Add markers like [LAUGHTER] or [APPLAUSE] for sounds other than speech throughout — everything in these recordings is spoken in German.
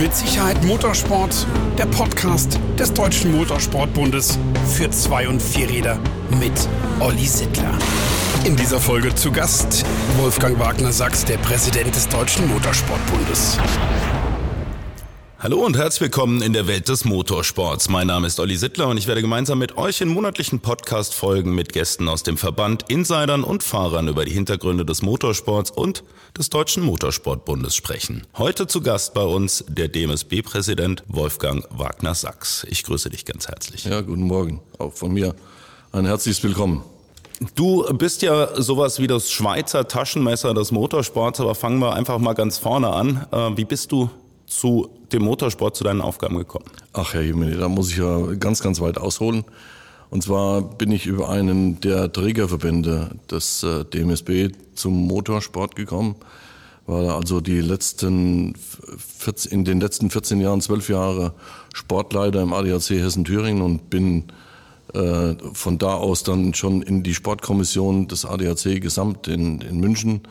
Mit Sicherheit Motorsport, der Podcast des Deutschen Motorsportbundes für Zwei- und Vierräder mit Olli Sittler. In dieser Folge zu Gast Wolfgang Wagner-Sachs, der Präsident des Deutschen Motorsportbundes. Hallo und herzlich willkommen in der Welt des Motorsports. Mein Name ist Olli Sittler und ich werde gemeinsam mit euch in monatlichen Podcast-Folgen mit Gästen aus dem Verband, Insidern und Fahrern über die Hintergründe des Motorsports und des Deutschen Motorsportbundes sprechen. Heute zu Gast bei uns der DMSB-Präsident Wolfgang Wagner-Sachs. Ich grüße dich ganz herzlich. Ja, guten Morgen. Auch von mir ein herzliches Willkommen. Du bist ja sowas wie das Schweizer Taschenmesser des Motorsports, aber fangen wir einfach mal ganz vorne an. Äh, wie bist du zu dem Motorsport, zu deinen Aufgaben gekommen? Ach Herr Jemini, da muss ich ja ganz, ganz weit ausholen. Und zwar bin ich über einen der Trägerverbände des äh, DMSB zum Motorsport gekommen. War also die letzten 14, in den letzten 14 Jahren, 12 Jahre Sportleiter im ADAC Hessen-Thüringen und bin äh, von da aus dann schon in die Sportkommission des ADAC gesamt in, in München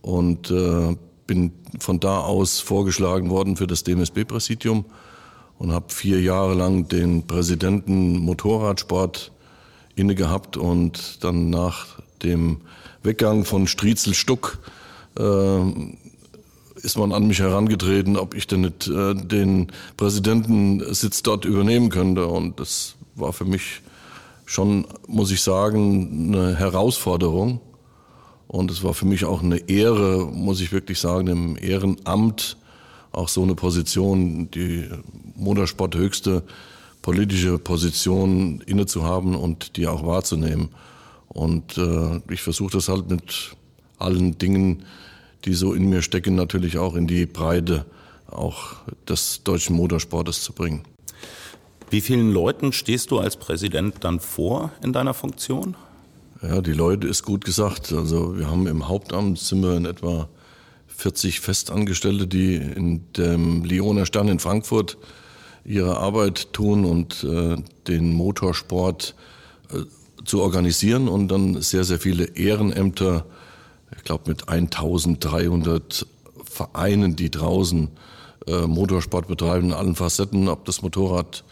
und äh, bin von da aus vorgeschlagen worden für das DMSB-Präsidium und habe vier Jahre lang den Präsidenten Motorradsport inne gehabt und dann nach dem Weggang von Striezel Stuck äh, ist man an mich herangetreten, ob ich denn nicht äh, den Präsidentensitz dort übernehmen könnte. Und das war für mich schon, muss ich sagen, eine Herausforderung. Und es war für mich auch eine Ehre, muss ich wirklich sagen, im Ehrenamt auch so eine Position, die Motorsport höchste politische Position inne zu haben und die auch wahrzunehmen. Und äh, ich versuche das halt mit allen Dingen, die so in mir stecken, natürlich auch in die Breite auch des deutschen Motorsportes zu bringen. Wie vielen Leuten stehst du als Präsident dann vor in deiner Funktion? Ja, die Leute ist gut gesagt. Also wir haben im Hauptamt sind wir in etwa 40 Festangestellte, die in dem Lyoner Stern in Frankfurt ihre Arbeit tun und äh, den Motorsport äh, zu organisieren und dann sehr, sehr viele Ehrenämter, ich glaube mit 1300 Vereinen, die draußen äh, Motorsport betreiben in allen Facetten, ob das Motorrad,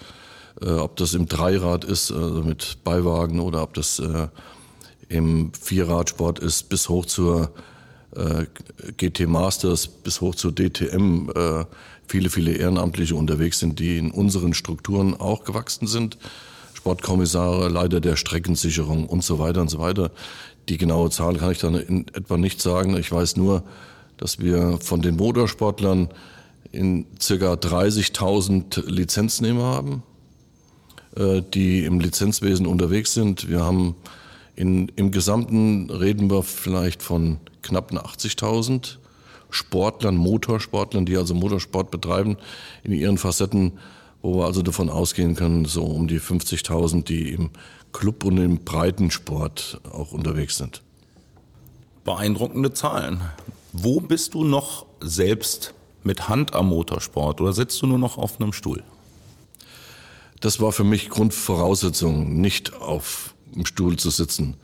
äh, ob das im Dreirad ist, also mit Beiwagen oder ob das äh, im Vierradsport ist, bis hoch zur äh, GT Masters, bis hoch zur DTM äh, viele, viele Ehrenamtliche unterwegs sind, die in unseren Strukturen auch gewachsen sind. Sportkommissare, Leiter der Streckensicherung und so weiter und so weiter. Die genaue Zahl kann ich dann in etwa nicht sagen. Ich weiß nur, dass wir von den Motorsportlern in circa 30.000 Lizenznehmer haben, äh, die im Lizenzwesen unterwegs sind. Wir haben in, Im Gesamten reden wir vielleicht von knapp 80.000 Sportlern, Motorsportlern, die also Motorsport betreiben in ihren Facetten, wo wir also davon ausgehen können, so um die 50.000, die im Club und im Breitensport auch unterwegs sind. Beeindruckende Zahlen. Wo bist du noch selbst mit Hand am Motorsport oder sitzt du nur noch auf einem Stuhl? Das war für mich Grundvoraussetzung, nicht auf im Stuhl zu sitzen,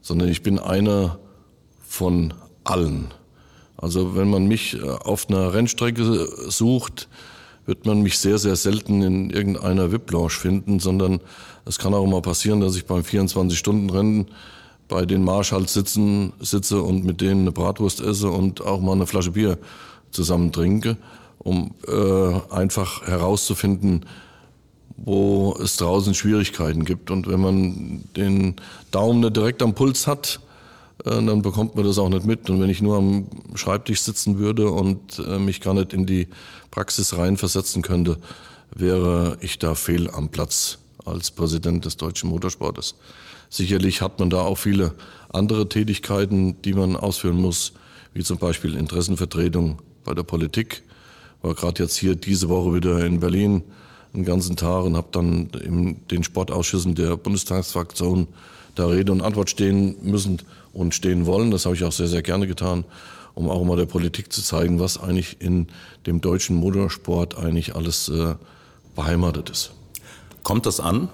sondern ich bin einer von allen. Also wenn man mich äh, auf einer Rennstrecke sucht, wird man mich sehr, sehr selten in irgendeiner VIP-Lounge finden, sondern es kann auch mal passieren, dass ich beim 24-Stunden-Rennen bei den Marschalls sitzen, sitze und mit denen eine Bratwurst esse und auch mal eine Flasche Bier zusammen trinke, um äh, einfach herauszufinden, wo es draußen Schwierigkeiten gibt. Und wenn man den Daumen nicht direkt am Puls hat, äh, dann bekommt man das auch nicht mit. Und wenn ich nur am Schreibtisch sitzen würde und äh, mich gar nicht in die Praxis reinversetzen könnte, wäre ich da fehl am Platz als Präsident des deutschen Motorsportes. Sicherlich hat man da auch viele andere Tätigkeiten, die man ausführen muss, wie zum Beispiel Interessenvertretung bei der Politik. War gerade jetzt hier diese Woche wieder in Berlin den ganzen Tag und habe dann in den Sportausschüssen der Bundestagsfraktion da Rede und Antwort stehen müssen und stehen wollen. Das habe ich auch sehr, sehr gerne getan, um auch mal der Politik zu zeigen, was eigentlich in dem deutschen Motorsport eigentlich alles äh, beheimatet ist. Kommt das an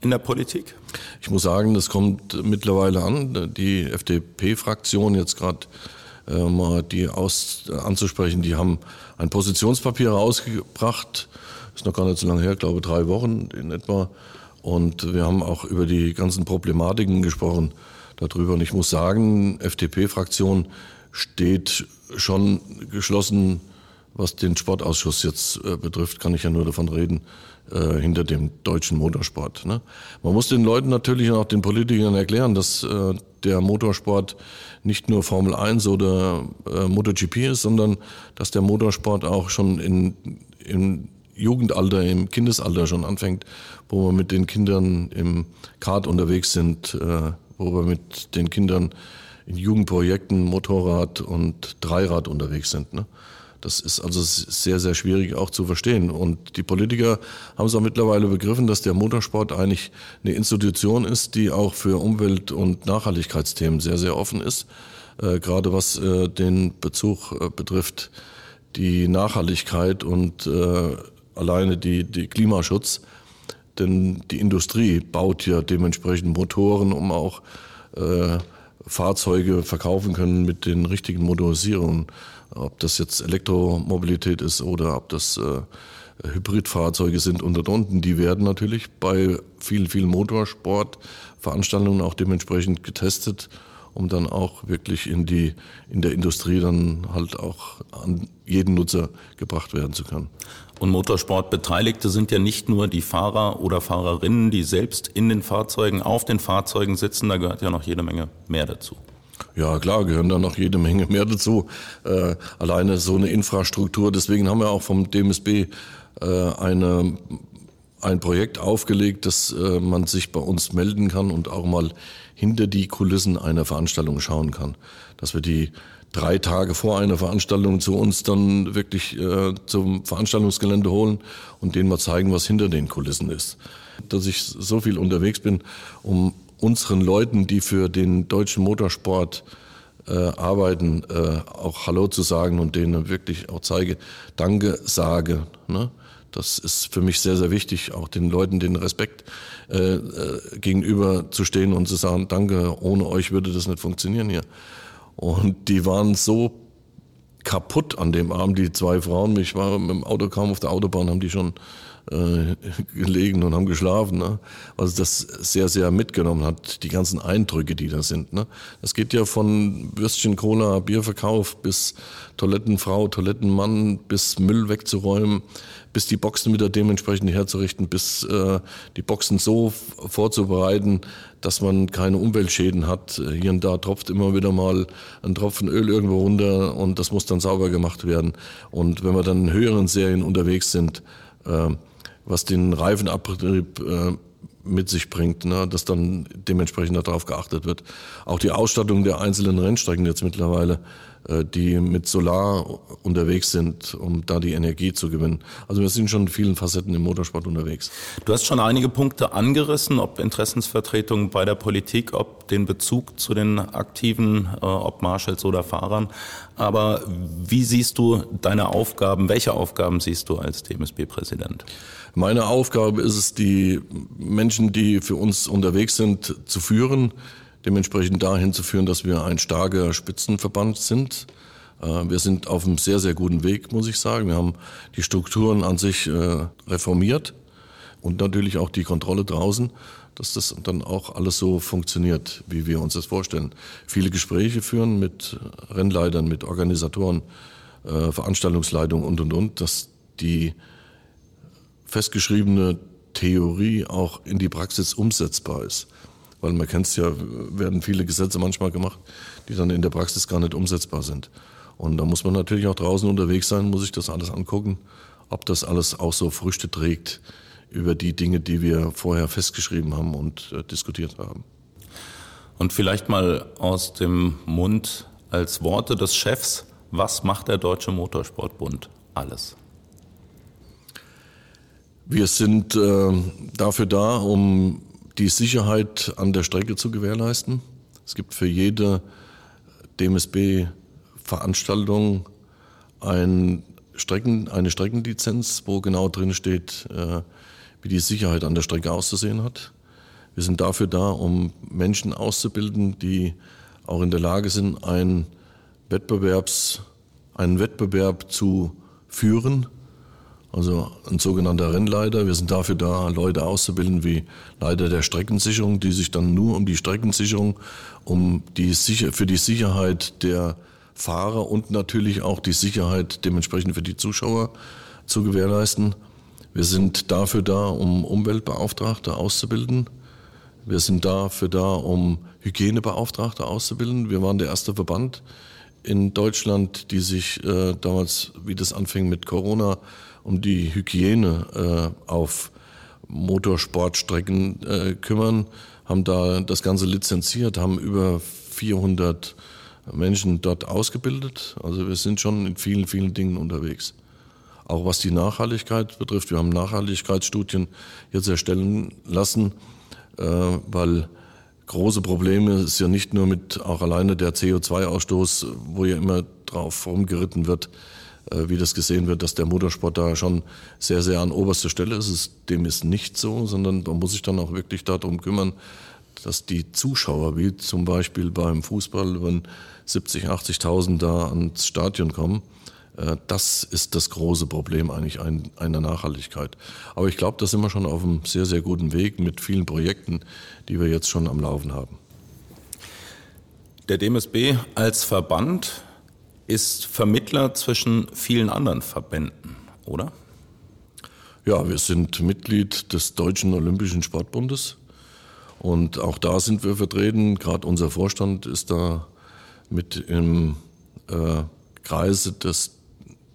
in der Politik? Ich muss sagen, das kommt mittlerweile an. Die FDP-Fraktion jetzt gerade äh, mal die aus, äh, anzusprechen. Die haben ein Positionspapier rausgebracht, ist noch gar nicht so lange her, glaube drei Wochen in etwa. Und wir haben auch über die ganzen Problematiken gesprochen darüber. Und ich muss sagen, FDP-Fraktion steht schon geschlossen, was den Sportausschuss jetzt äh, betrifft, kann ich ja nur davon reden, äh, hinter dem deutschen Motorsport. Ne? Man muss den Leuten natürlich und auch den Politikern erklären, dass äh, der Motorsport nicht nur Formel 1 oder MotoGP ist, sondern dass der Motorsport auch schon in, im Jugendalter, im Kindesalter schon anfängt, wo wir mit den Kindern im Kart unterwegs sind, äh, wo wir mit den Kindern in Jugendprojekten Motorrad und Dreirad unterwegs sind. Ne? Das ist also sehr, sehr schwierig auch zu verstehen. Und die Politiker haben es auch mittlerweile begriffen, dass der Motorsport eigentlich eine Institution ist, die auch für Umwelt- und Nachhaltigkeitsthemen sehr, sehr offen ist. Äh, gerade was äh, den Bezug äh, betrifft, die Nachhaltigkeit und äh, alleine die, die Klimaschutz. Denn die Industrie baut ja dementsprechend Motoren, um auch äh, Fahrzeuge verkaufen können mit den richtigen Motorisierungen. Ob das jetzt Elektromobilität ist oder ob das äh, Hybridfahrzeuge sind und und unten, die werden natürlich bei vielen, vielen Motorsportveranstaltungen auch dementsprechend getestet, um dann auch wirklich in die in der Industrie dann halt auch an jeden Nutzer gebracht werden zu können. Und Motorsportbeteiligte sind ja nicht nur die Fahrer oder Fahrerinnen, die selbst in den Fahrzeugen, auf den Fahrzeugen sitzen, da gehört ja noch jede Menge mehr dazu. Ja, klar, gehören da noch jede Menge mehr dazu. Äh, alleine so eine Infrastruktur. Deswegen haben wir auch vom DMSB äh, eine, ein Projekt aufgelegt, dass äh, man sich bei uns melden kann und auch mal hinter die Kulissen einer Veranstaltung schauen kann. Dass wir die drei Tage vor einer Veranstaltung zu uns dann wirklich äh, zum Veranstaltungsgelände holen und denen mal zeigen, was hinter den Kulissen ist. Dass ich so viel unterwegs bin, um unseren Leuten, die für den deutschen Motorsport äh, arbeiten, äh, auch Hallo zu sagen und denen wirklich auch zeige, Danke sage. Ne? Das ist für mich sehr, sehr wichtig, auch den Leuten den Respekt äh, äh, gegenüber zu stehen und zu sagen, danke, ohne euch würde das nicht funktionieren hier. Und die waren so kaputt an dem Abend, die zwei Frauen. Ich war mit dem Auto kaum auf der Autobahn, haben die schon äh, gelegen und haben geschlafen. Ne? Also das sehr, sehr mitgenommen hat, die ganzen Eindrücke, die da sind. Ne? Das geht ja von Würstchen, Cola, Bierverkauf bis Toilettenfrau, Toilettenmann, bis Müll wegzuräumen, bis die Boxen wieder dementsprechend herzurichten, bis äh, die Boxen so vorzubereiten, dass man keine Umweltschäden hat. Hier und da tropft immer wieder mal ein Tropfen Öl irgendwo runter und das muss dann sauber gemacht werden. Und wenn wir dann in höheren Serien unterwegs sind, äh, was den Reifenabrieb äh, mit sich bringt, ne, dass dann dementsprechend darauf geachtet wird. Auch die Ausstattung der einzelnen Rennstrecken jetzt mittlerweile, äh, die mit Solar unterwegs sind, um da die Energie zu gewinnen. Also wir sind schon in vielen Facetten im Motorsport unterwegs. Du hast schon einige Punkte angerissen, ob Interessensvertretung bei der Politik, ob den Bezug zu den Aktiven, äh, ob Marshals oder Fahrern. Aber wie siehst du deine Aufgaben, welche Aufgaben siehst du als DMSB-Präsident? Meine Aufgabe ist es, die Menschen, die für uns unterwegs sind, zu führen, dementsprechend dahin zu führen, dass wir ein starker Spitzenverband sind. Äh, wir sind auf einem sehr, sehr guten Weg, muss ich sagen. Wir haben die Strukturen an sich äh, reformiert und natürlich auch die Kontrolle draußen, dass das dann auch alles so funktioniert, wie wir uns das vorstellen. Viele Gespräche führen mit Rennleitern, mit Organisatoren, äh, Veranstaltungsleitungen und, und, und, dass die festgeschriebene Theorie auch in die Praxis umsetzbar ist. Weil man kennt es ja, werden viele Gesetze manchmal gemacht, die dann in der Praxis gar nicht umsetzbar sind. Und da muss man natürlich auch draußen unterwegs sein, muss sich das alles angucken, ob das alles auch so Früchte trägt über die Dinge, die wir vorher festgeschrieben haben und äh, diskutiert haben. Und vielleicht mal aus dem Mund als Worte des Chefs, was macht der Deutsche Motorsportbund alles? Wir sind äh, dafür da, um die Sicherheit an der Strecke zu gewährleisten. Es gibt für jede DMSB-Veranstaltung ein Strecken, eine Streckenlizenz, wo genau drin steht, äh, wie die Sicherheit an der Strecke auszusehen hat. Wir sind dafür da, um Menschen auszubilden, die auch in der Lage sind, ein Wettbewerbs, einen Wettbewerb zu führen, also ein sogenannter Rennleiter. Wir sind dafür da, Leute auszubilden wie Leiter der Streckensicherung, die sich dann nur um die Streckensicherung, um die Sicher für die Sicherheit der Fahrer und natürlich auch die Sicherheit dementsprechend für die Zuschauer zu gewährleisten. Wir sind dafür da, um Umweltbeauftragte auszubilden. Wir sind dafür da, um Hygienebeauftragte auszubilden. Wir waren der erste Verband in Deutschland, die sich äh, damals, wie das anfing mit Corona, um die Hygiene äh, auf Motorsportstrecken äh, kümmern, haben da das Ganze lizenziert, haben über 400 Menschen dort ausgebildet. Also wir sind schon in vielen, vielen Dingen unterwegs. Auch was die Nachhaltigkeit betrifft, wir haben Nachhaltigkeitsstudien jetzt erstellen lassen, äh, weil große Probleme ist ja nicht nur mit auch alleine der CO2-Ausstoß, wo ja immer drauf rumgeritten wird, äh, wie das gesehen wird, dass der Motorsport da schon sehr, sehr an oberster Stelle ist. dem ist nicht so, sondern man muss sich dann auch wirklich darum kümmern, dass die Zuschauer, wie zum Beispiel beim Fußball, wenn 70, 80.000 da ans Stadion kommen, das ist das große Problem eigentlich einer Nachhaltigkeit. Aber ich glaube, da sind wir schon auf einem sehr, sehr guten Weg mit vielen Projekten, die wir jetzt schon am Laufen haben. Der DMSB als Verband ist Vermittler zwischen vielen anderen Verbänden, oder? Ja, wir sind Mitglied des Deutschen Olympischen Sportbundes und auch da sind wir vertreten. Gerade unser Vorstand ist da mit im äh, Kreise des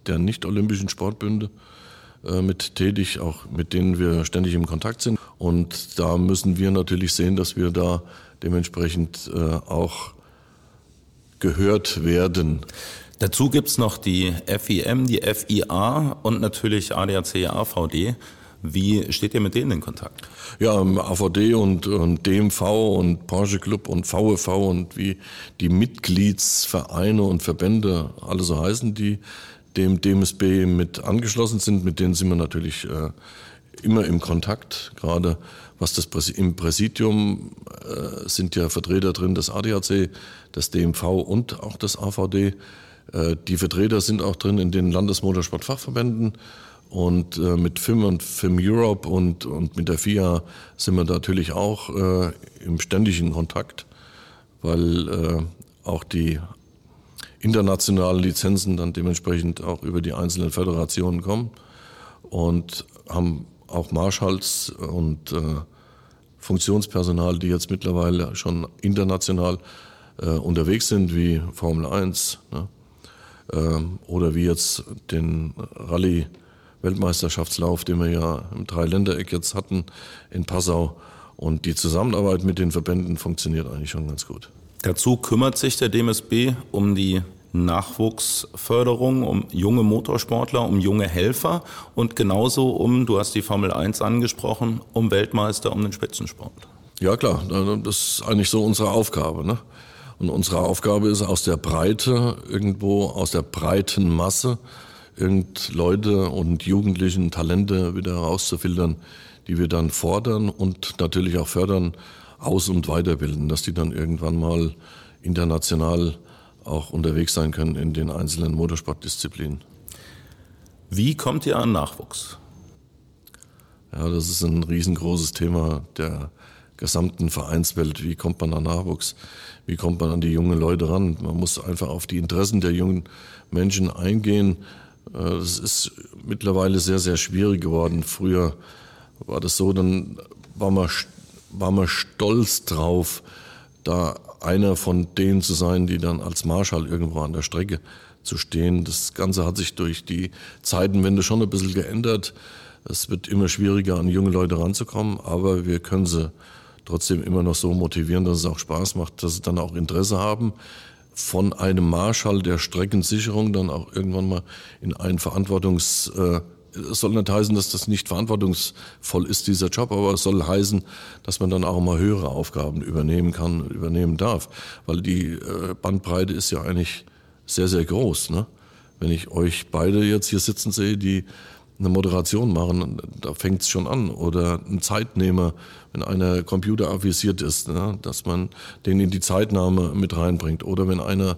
der nicht-olympischen Sportbünde äh, mit tätig, auch mit denen wir ständig im Kontakt sind. Und da müssen wir natürlich sehen, dass wir da dementsprechend äh, auch gehört werden. Dazu gibt es noch die FIM, die FIA und natürlich ADAC, AVD. Wie steht ihr mit denen in Kontakt? Ja, AVD und, und DMV und Porsche Club und VEV und wie die Mitgliedsvereine und Verbände alle so heißen, die dem DMSB mit angeschlossen sind. Mit denen sind wir natürlich äh, immer im Kontakt. Gerade was das Präsi im Präsidium äh, sind ja Vertreter drin des ADAC, des DMV und auch des AVD. Äh, die Vertreter sind auch drin in den Landesmotorsportfachverbänden. Und äh, mit FIM und FIM Europe und, und mit der FIA sind wir natürlich auch äh, im ständigen Kontakt, weil äh, auch die internationale Lizenzen dann dementsprechend auch über die einzelnen Föderationen kommen und haben auch Marschalls und äh, Funktionspersonal, die jetzt mittlerweile schon international äh, unterwegs sind, wie Formel 1 ne? ähm, oder wie jetzt den Rallye-Weltmeisterschaftslauf, den wir ja im Dreiländereck jetzt hatten in Passau. Und die Zusammenarbeit mit den Verbänden funktioniert eigentlich schon ganz gut. Dazu kümmert sich der DMSB um die Nachwuchsförderung, um junge Motorsportler, um junge Helfer und genauso um, du hast die Formel 1 angesprochen, um Weltmeister, um den Spitzensport. Ja klar, das ist eigentlich so unsere Aufgabe. Ne? Und unsere Aufgabe ist aus der Breite, irgendwo aus der breiten Masse, irgend Leute und Jugendlichen Talente wieder herauszufiltern, die wir dann fordern und natürlich auch fördern, aus- und weiterbilden, dass die dann irgendwann mal international auch unterwegs sein können in den einzelnen Motorsportdisziplinen. Wie kommt ihr an Nachwuchs? Ja, das ist ein riesengroßes Thema der gesamten Vereinswelt. Wie kommt man an Nachwuchs? Wie kommt man an die jungen Leute ran? Man muss einfach auf die Interessen der jungen Menschen eingehen. Es äh, ist mittlerweile sehr, sehr schwierig geworden. Früher war das so, dann war man war man stolz drauf, da einer von denen zu sein, die dann als Marschall irgendwo an der Strecke zu stehen. Das Ganze hat sich durch die Zeitenwende schon ein bisschen geändert. Es wird immer schwieriger, an junge Leute ranzukommen, aber wir können sie trotzdem immer noch so motivieren, dass es auch Spaß macht, dass sie dann auch Interesse haben, von einem Marschall der Streckensicherung dann auch irgendwann mal in einen Verantwortungs- äh, es soll nicht heißen, dass das nicht verantwortungsvoll ist, dieser Job, aber es soll heißen, dass man dann auch mal höhere Aufgaben übernehmen kann, übernehmen darf. Weil die äh, Bandbreite ist ja eigentlich sehr, sehr groß. Ne? Wenn ich euch beide jetzt hier sitzen sehe, die eine Moderation machen, da fängt es schon an. Oder ein Zeitnehmer, wenn einer computeravisiert ist, ne, dass man den in die Zeitnahme mit reinbringt. Oder wenn einer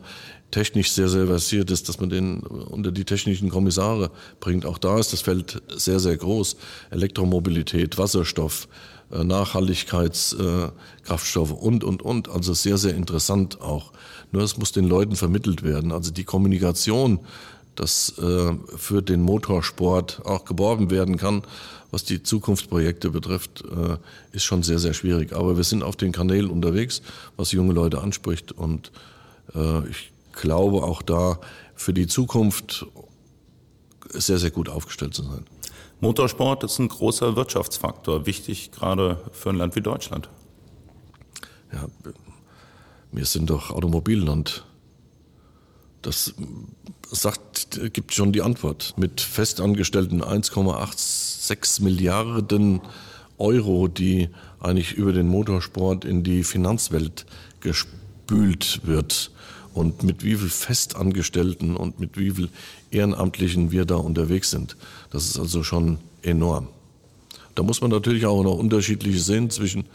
technisch sehr, sehr versiert ist, dass man den unter die technischen Kommissare bringt. Auch da ist das Feld sehr, sehr groß. Elektromobilität, Wasserstoff, äh, Nachhaltigkeitskraftstoffe und, und, und. Also sehr, sehr interessant auch. Nur es muss den Leuten vermittelt werden. Also die Kommunikation, dass äh, für den Motorsport auch geworben werden kann, was die Zukunftsprojekte betrifft, äh, ist schon sehr, sehr schwierig. Aber wir sind auf den Kanälen unterwegs, was junge Leute anspricht. Und ich glaube auch da für die Zukunft sehr, sehr gut aufgestellt zu sein. Motorsport ist ein großer Wirtschaftsfaktor, wichtig gerade für ein Land wie Deutschland. Ja, wir sind doch Automobilland. Das sagt, gibt schon die Antwort. Mit festangestellten 1,86 Milliarden Euro, die eigentlich über den Motorsport in die Finanzwelt gespült wird, und mit wie viel Festangestellten und mit wie viel Ehrenamtlichen wir da unterwegs sind. Das ist also schon enorm. Da muss man natürlich auch noch unterschiedliche sehen zwischen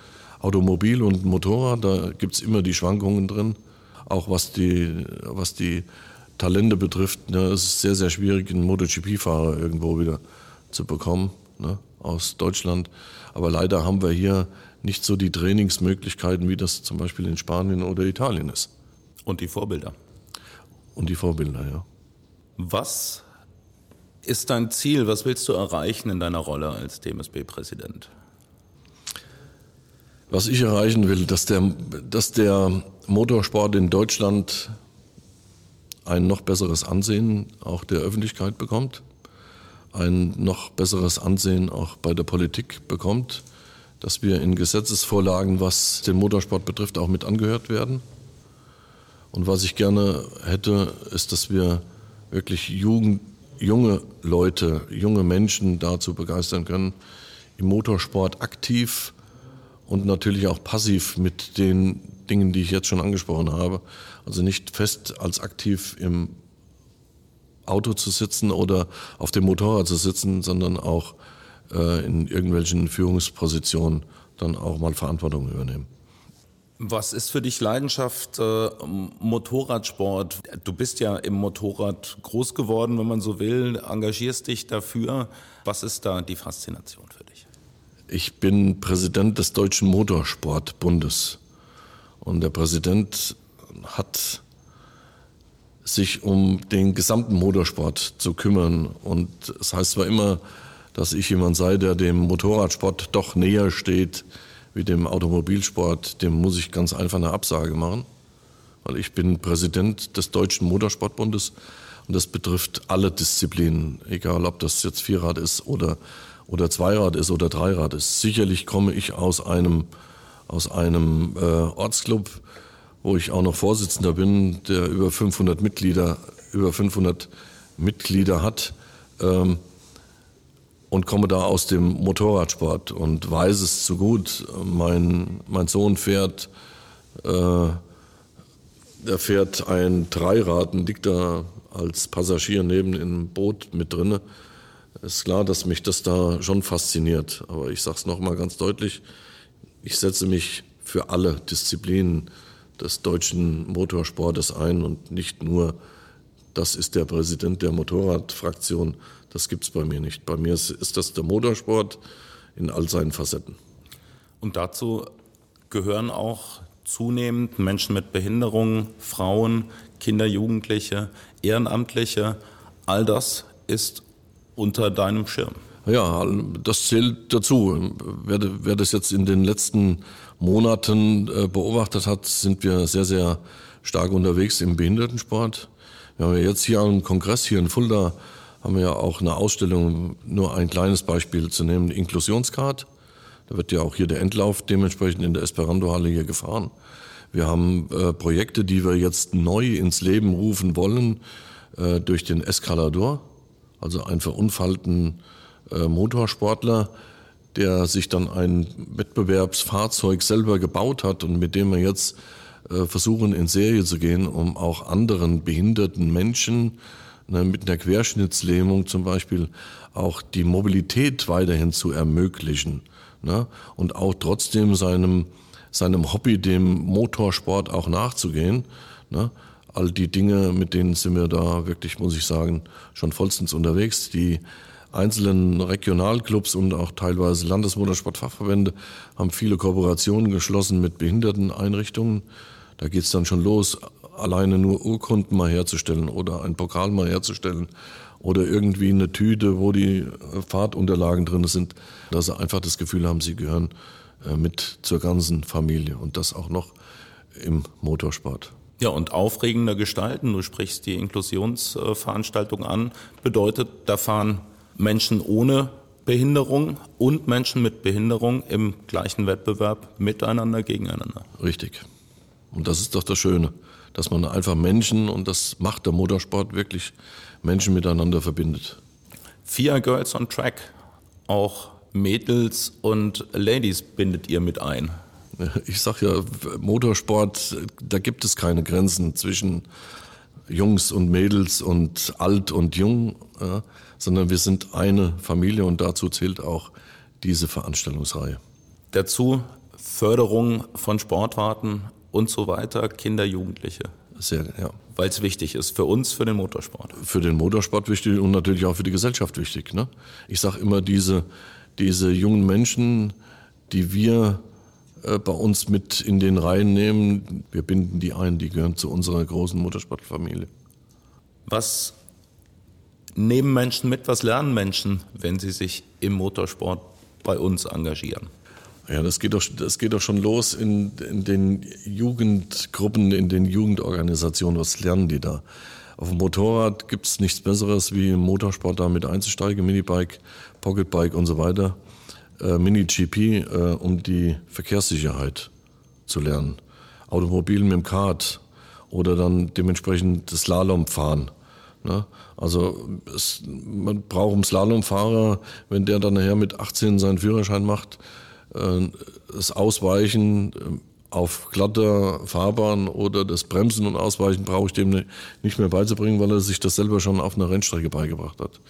Automobil und Motorrad. Da gibt es immer die Schwankungen drin. Auch was die, was die Talente betrifft, ne, es ist sehr, sehr schwierig, einen MotoGP-Fahrer irgendwo wieder zu bekommen ne, aus Deutschland. Aber leider haben wir hier nicht so die Trainingsmöglichkeiten, wie das zum Beispiel in Spanien oder Italien ist. Und die Vorbilder. Und die Vorbilder, ja. Was ist dein Ziel? Was willst du erreichen in deiner Rolle als DMSB-Präsident? Was ich erreichen will, dass der, dass der Motorsport in Deutschland ein noch besseres Ansehen auch der Öffentlichkeit bekommt, ein noch besseres Ansehen auch bei der Politik bekommt, dass wir in Gesetzesvorlagen, was den Motorsport betrifft, auch mit angehört werden. Und was ich gerne hätte, ist, dass wir wirklich Jugend, junge Leute, junge Menschen dazu begeistern können, im Motorsport aktiv und natürlich auch passiv mit den Dingen, die ich jetzt schon angesprochen habe. Also nicht fest als aktiv im Auto zu sitzen oder auf dem Motorrad zu sitzen, sondern auch äh, in irgendwelchen Führungspositionen dann auch mal Verantwortung übernehmen. Was ist für dich Leidenschaft äh, Motorradsport? Du bist ja im Motorrad groß geworden, wenn man so will, engagierst dich dafür. Was ist da die Faszination? Ich bin Präsident des Deutschen Motorsportbundes. Und der Präsident hat sich um den gesamten Motorsport zu kümmern. Und es heißt zwar immer, dass ich jemand sei, der dem Motorradsport doch näher steht, wie dem Automobilsport, dem muss ich ganz einfach eine Absage machen, weil ich bin Präsident des Deutschen Motorsportbundes. Und das betrifft alle Disziplinen, egal ob das jetzt Vierrad ist oder, oder Zweirad ist oder Dreirad ist. Sicherlich komme ich aus einem, aus einem äh, Ortsclub, wo ich auch noch Vorsitzender bin, der über 500 Mitglieder, über 500 Mitglieder hat. Ähm, und komme da aus dem Motorradsport und weiß es zu gut. Mein, mein Sohn fährt, äh, der fährt ein Dreirad und liegt da als Passagier neben im Boot mit drinne. Ist klar, dass mich das da schon fasziniert. Aber ich sage es nochmal ganz deutlich, ich setze mich für alle Disziplinen des deutschen Motorsportes ein und nicht nur, das ist der Präsident der Motorradfraktion, das gibt es bei mir nicht. Bei mir ist, ist das der Motorsport in all seinen Facetten. Und dazu gehören auch zunehmend Menschen mit Behinderungen, Frauen, Kinder, Jugendliche, Ehrenamtliche. All das ist unter deinem Schirm. Ja, das zählt dazu. Wer, wer das jetzt in den letzten Monaten äh, beobachtet hat, sind wir sehr, sehr stark unterwegs im Behindertensport. Wir haben ja jetzt hier einen Kongress hier in Fulda haben wir ja auch eine Ausstellung, nur ein kleines Beispiel zu nehmen, Inklusionscard. Da wird ja auch hier der Endlauf dementsprechend in der Esperanto-Halle hier gefahren. Wir haben äh, Projekte, die wir jetzt neu ins Leben rufen wollen, äh, durch den Escalador, also ein verunfallten äh, Motorsportler, der sich dann ein Wettbewerbsfahrzeug selber gebaut hat und mit dem wir jetzt äh, versuchen in Serie zu gehen, um auch anderen behinderten Menschen ne, mit einer Querschnittslähmung zum Beispiel auch die Mobilität weiterhin zu ermöglichen ne, und auch trotzdem seinem, seinem Hobby, dem Motorsport auch nachzugehen. Ne. All die Dinge, mit denen sind wir da wirklich, muss ich sagen, schon vollstens unterwegs. Die einzelnen Regionalclubs und auch teilweise Landesmotorsportfachverbände haben viele Kooperationen geschlossen mit Behinderteneinrichtungen. Da geht's dann schon los, alleine nur Urkunden mal herzustellen oder ein Pokal mal herzustellen oder irgendwie eine Tüte, wo die Fahrtunterlagen drin sind, dass sie einfach das Gefühl haben, sie gehören äh, mit zur ganzen Familie und das auch noch im Motorsport. Ja, und aufregender gestalten, du sprichst die Inklusionsveranstaltung an, bedeutet, da fahren Menschen ohne Behinderung und Menschen mit Behinderung im gleichen Wettbewerb miteinander, gegeneinander. Richtig. Und das ist doch das Schöne dass man einfach Menschen, und das macht der Motorsport wirklich, Menschen miteinander verbindet. Vier Girls on Track, auch Mädels und Ladies bindet ihr mit ein. Ich sag ja, Motorsport, da gibt es keine Grenzen zwischen Jungs und Mädels und alt und jung, ja, sondern wir sind eine Familie und dazu zählt auch diese Veranstaltungsreihe. Dazu Förderung von Sportwarten und so weiter, Kinder, Jugendliche. Sehr, ja. Weil es wichtig ist, für uns, für den Motorsport. Für den Motorsport wichtig und natürlich auch für die Gesellschaft wichtig. Ne? Ich sage immer, diese, diese jungen Menschen, die wir äh, bei uns mit in den Reihen nehmen, wir binden die ein, die gehören zu unserer großen Motorsportfamilie. Was nehmen Menschen mit, was lernen Menschen, wenn sie sich im Motorsport bei uns engagieren? Ja, das geht doch, das geht doch schon los in, in den Jugendgruppen, in den Jugendorganisationen. Was lernen die da? Auf dem Motorrad gibt es nichts Besseres, wie im Motorsport damit einzusteigen, Minibike, Pocketbike und so weiter. Äh, Mini-GP, äh, um die Verkehrssicherheit zu lernen. Automobil mit dem Kart oder dann dementsprechend das Slalom fahren. Ne? Also es, man braucht einen Slalomfahrer, wenn der dann nachher mit 18 seinen Führerschein macht, äh, das Ausweichen äh, auf glatter Fahrbahn oder das Bremsen und Ausweichen brauche ich dem nicht mehr beizubringen, weil er sich das selber schon auf einer Rennstrecke beigebracht hat.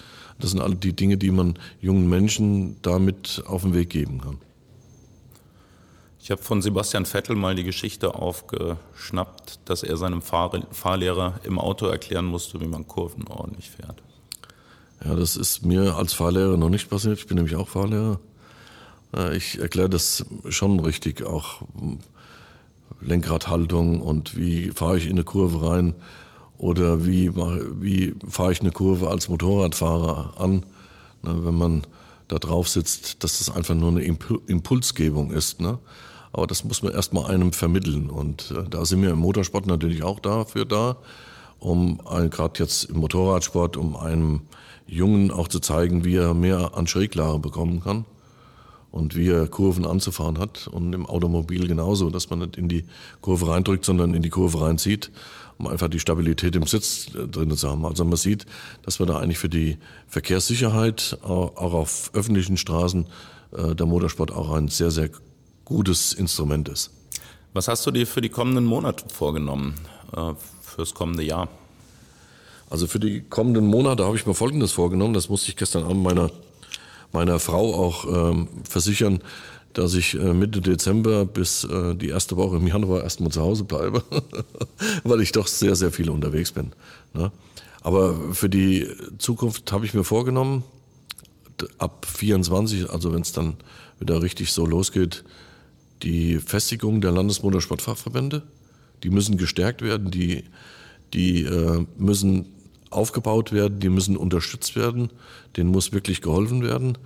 Das sind alle die Dinge, die man jungen Menschen damit auf den Weg geben kann. Ich habe von Sebastian Vettel mal die Geschichte aufgeschnappt, dass er seinem Fahr Fahrlehrer im Auto erklären musste, wie man Kurven ordentlich fährt. Ja, das ist mir als Fahrlehrer noch nicht passiert. Ich bin nämlich auch Fahrlehrer. Ich erkläre das schon richtig, auch Lenkradhaltung und wie fahre ich in eine Kurve rein oder wie, wie fahre ich eine Kurve als Motorradfahrer an, ne, wenn man da drauf sitzt, dass das einfach nur eine Impulsgebung ist. Ne? Aber das muss man erstmal einem vermitteln und äh, da sind wir im Motorsport natürlich auch dafür da, um gerade jetzt im Motorradsport, um einem Jungen auch zu zeigen, wie er mehr an Schräglage bekommen kann und wie er Kurven anzufahren hat. Und im Automobil genauso, dass man nicht in die Kurve reindrückt, sondern in die Kurve reinzieht, um einfach die Stabilität im Sitz äh, drin zu haben. Also man sieht, dass wir da eigentlich für die Verkehrssicherheit auch auf öffentlichen Straßen äh, der Motorsport auch ein sehr, sehr gutes Instrument ist. Was hast du dir für die kommenden Monate vorgenommen, äh, fürs kommende Jahr? Also für die kommenden Monate habe ich mir Folgendes vorgenommen. Das musste ich gestern Abend meiner meiner Frau auch ähm, versichern, dass ich äh, Mitte Dezember bis äh, die erste Woche im Januar erstmal zu Hause bleibe, [LAUGHS] weil ich doch sehr, sehr viel unterwegs bin. Ne? Aber für die Zukunft habe ich mir vorgenommen, ab 24, also wenn es dann wieder richtig so losgeht, die Festigung der Landesmotorsportfachverbände, die müssen gestärkt werden, die, die äh, müssen aufgebaut werden, die müssen unterstützt werden, denen muss wirklich geholfen werden.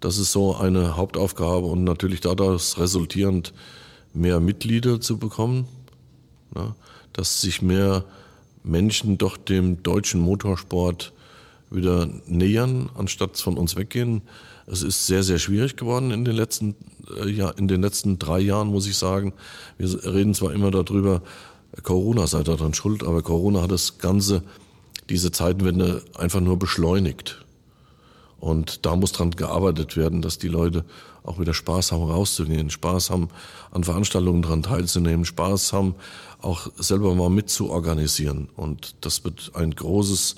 Das ist so eine Hauptaufgabe und natürlich daraus resultierend mehr Mitglieder zu bekommen, ne, dass sich mehr Menschen doch dem deutschen Motorsport wieder nähern, anstatt von uns weggehen. Es ist sehr, sehr schwierig geworden in den letzten, äh, ja, in den letzten drei Jahren, muss ich sagen. Wir reden zwar immer darüber, Corona sei daran schuld, aber Corona hat das Ganze diese Zeitenwende einfach nur beschleunigt. Und da muss dran gearbeitet werden, dass die Leute auch wieder Spaß haben, rauszugehen, Spaß haben, an Veranstaltungen dran teilzunehmen, Spaß haben, auch selber mal mitzuorganisieren. Und das wird ein großes,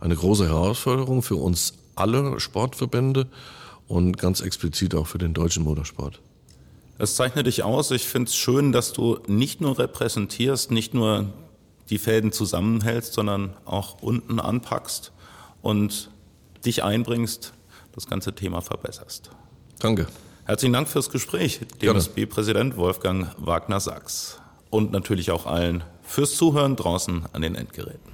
eine große Herausforderung für uns alle Sportverbände und ganz explizit auch für den deutschen Motorsport. Es zeichnet dich aus. Ich finde es schön, dass du nicht nur repräsentierst, nicht nur die Fäden zusammenhältst, sondern auch unten anpackst und dich einbringst, das ganze Thema verbesserst. Danke. Herzlichen Dank fürs Gespräch, DMSB-Präsident Wolfgang Wagner-Sachs. Und natürlich auch allen fürs Zuhören draußen an den Endgeräten.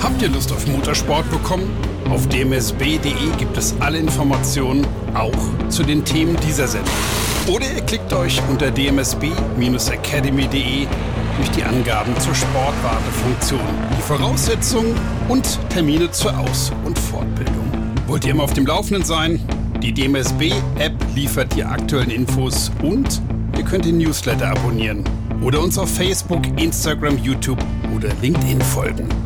Habt ihr Lust auf Motorsport bekommen? Auf dmsb.de gibt es alle Informationen, auch zu den Themen dieser Sendung. Oder ihr klickt euch unter dmsb-academy.de durch die Angaben zur Sportwartefunktion, die Voraussetzungen und Termine zur Aus- und Fortbildung. Wollt ihr immer auf dem Laufenden sein? Die DMSB-App liefert die aktuellen Infos und ihr könnt den Newsletter abonnieren oder uns auf Facebook, Instagram, YouTube oder LinkedIn folgen.